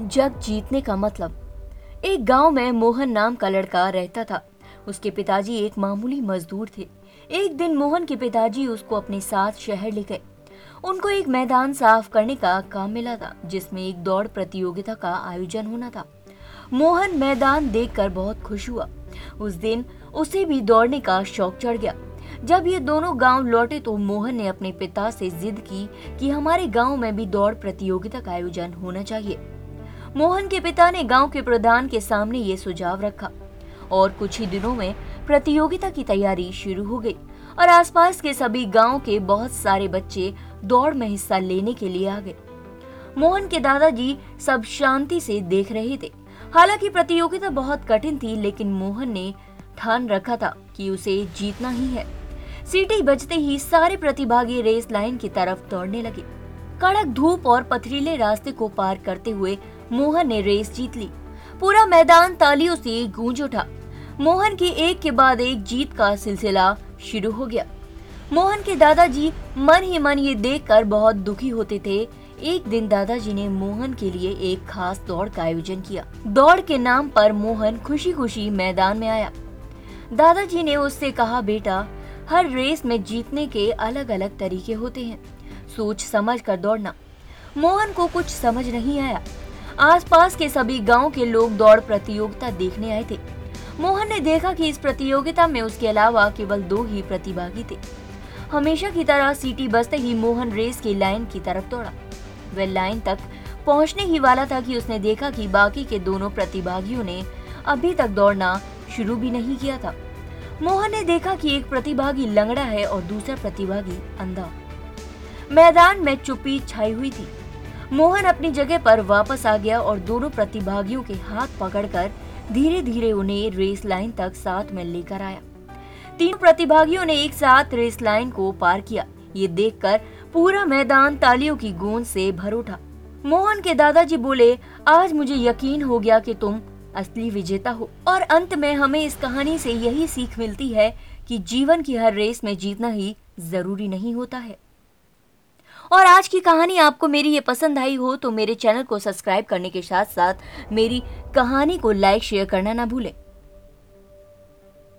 जग जीतने का मतलब। एक गाँव में मोहन नाम का लड़का रहता था। उसके पिताजी एक मामूली मजदूर थे। एक दिन मोहन के पिताजी उसको अपने साथ शहर ले गए। उनको एक मैदान साफ़ करने का काम मिला था, जिसमें एक दौड़ प्रतियोगिता का आयोजन होना था। मोहन मैदान देखकर बहुत खुश हुआ। उस दिन उसे भी दौड़ने का शौक चढ़ गया। जब ये दोनों गाँव लौटे तो मोहन ने अपने पिता से जिद की कि हमारे गाँव में भी दौड़ प्रतियोगिता का आयोजन होना चाहिए। मोहन के पिता ने गाँव के प्रधान के सामने ये सुझाव रखा और कुछ ही दिनों में प्रतियोगिता की तैयारी शुरू हो गई और आसपास के सभी गाँव के बहुत सारे बच्चे दौड़ में हिस्सा लेने के लिए आ गए। मोहन के दादाजी सब शांति से देख रहे थे। हालाँकि प्रतियोगिता बहुत कठिन थी, लेकिन मोहन ने ठान रखा था कि उसे जीतना ही है। सीटी बजते ही सारे प्रतिभागी रेस लाइन की तरफ़ दौड़ने लगे। कड़क धूप और पथरीले रास्ते को पार करते हुए मोहन ने रेस जीत ली। पूरा मैदान तालियों से गूंज उठा। मोहन की एक के बाद एक जीत का सिलसिला शुरू हो गया। मोहन के दादाजी मन ही मन ये देखकर बहुत दुखी होते थे। एक दिन दादाजी ने मोहन के लिए एक खास दौड़ का आयोजन किया। दौड़ के नाम पर मोहन खुशी खुशी मैदान में आया। दादाजी ने उससे कहा, बेटा, हर रेस में जीतने के अलग अलग तरीके होते हैं। सोच समझ कर दौड़ना। मोहन को कुछ समझ नहीं आया। आसपास के सभी गाँव के लोग दौड़ प्रतियोगिता देखने आए थे। मोहन ने देखा कि इस प्रतियोगिता में उसके अलावा केवल दो ही प्रतिभागी थे। हमेशा की तरह सीटी बजते ही मोहन रेस की लाइन की तरफ़ दौड़ा। वह लाइन तक पहुँचने ही वाला था कि उसने देखा कि बाकी के दोनों प्रतिभागियों ने अभी तक दौड़ना शुरू भी नहीं किया था। मोहन ने देखा कि एक प्रतिभागी लंगड़ा है और दूसरा प्रतिभागी अंधा। मैदान में चुप्पी छाई हुई थी। मोहन अपनी जगह पर वापस आ गया और दोनों प्रतिभागियों के हाथ पकड़कर धीरे धीरे उन्हें रेस लाइन तक साथ में लेकर आया। तीन प्रतिभागियों ने एक साथ रेस लाइन को पार किया। ये देखकर पूरा मैदान तालियों की गूंज से भर उठा। मोहन के दादाजी बोले, आज मुझे यकीन हो गया कि तुम असली विजेता हो। और अंत में हमें इस कहानी से यही सीख मिलती है कि जीवन की हर रेस में जीतना ही ज़रूरी नहीं होता है। और आज की कहानी आपको मेरी ये पसंद आई हो तो मेरे चैनल को सब्सक्राइब करने के साथ साथ मेरी कहानी को लाइक, शेयर करना ना भूलें।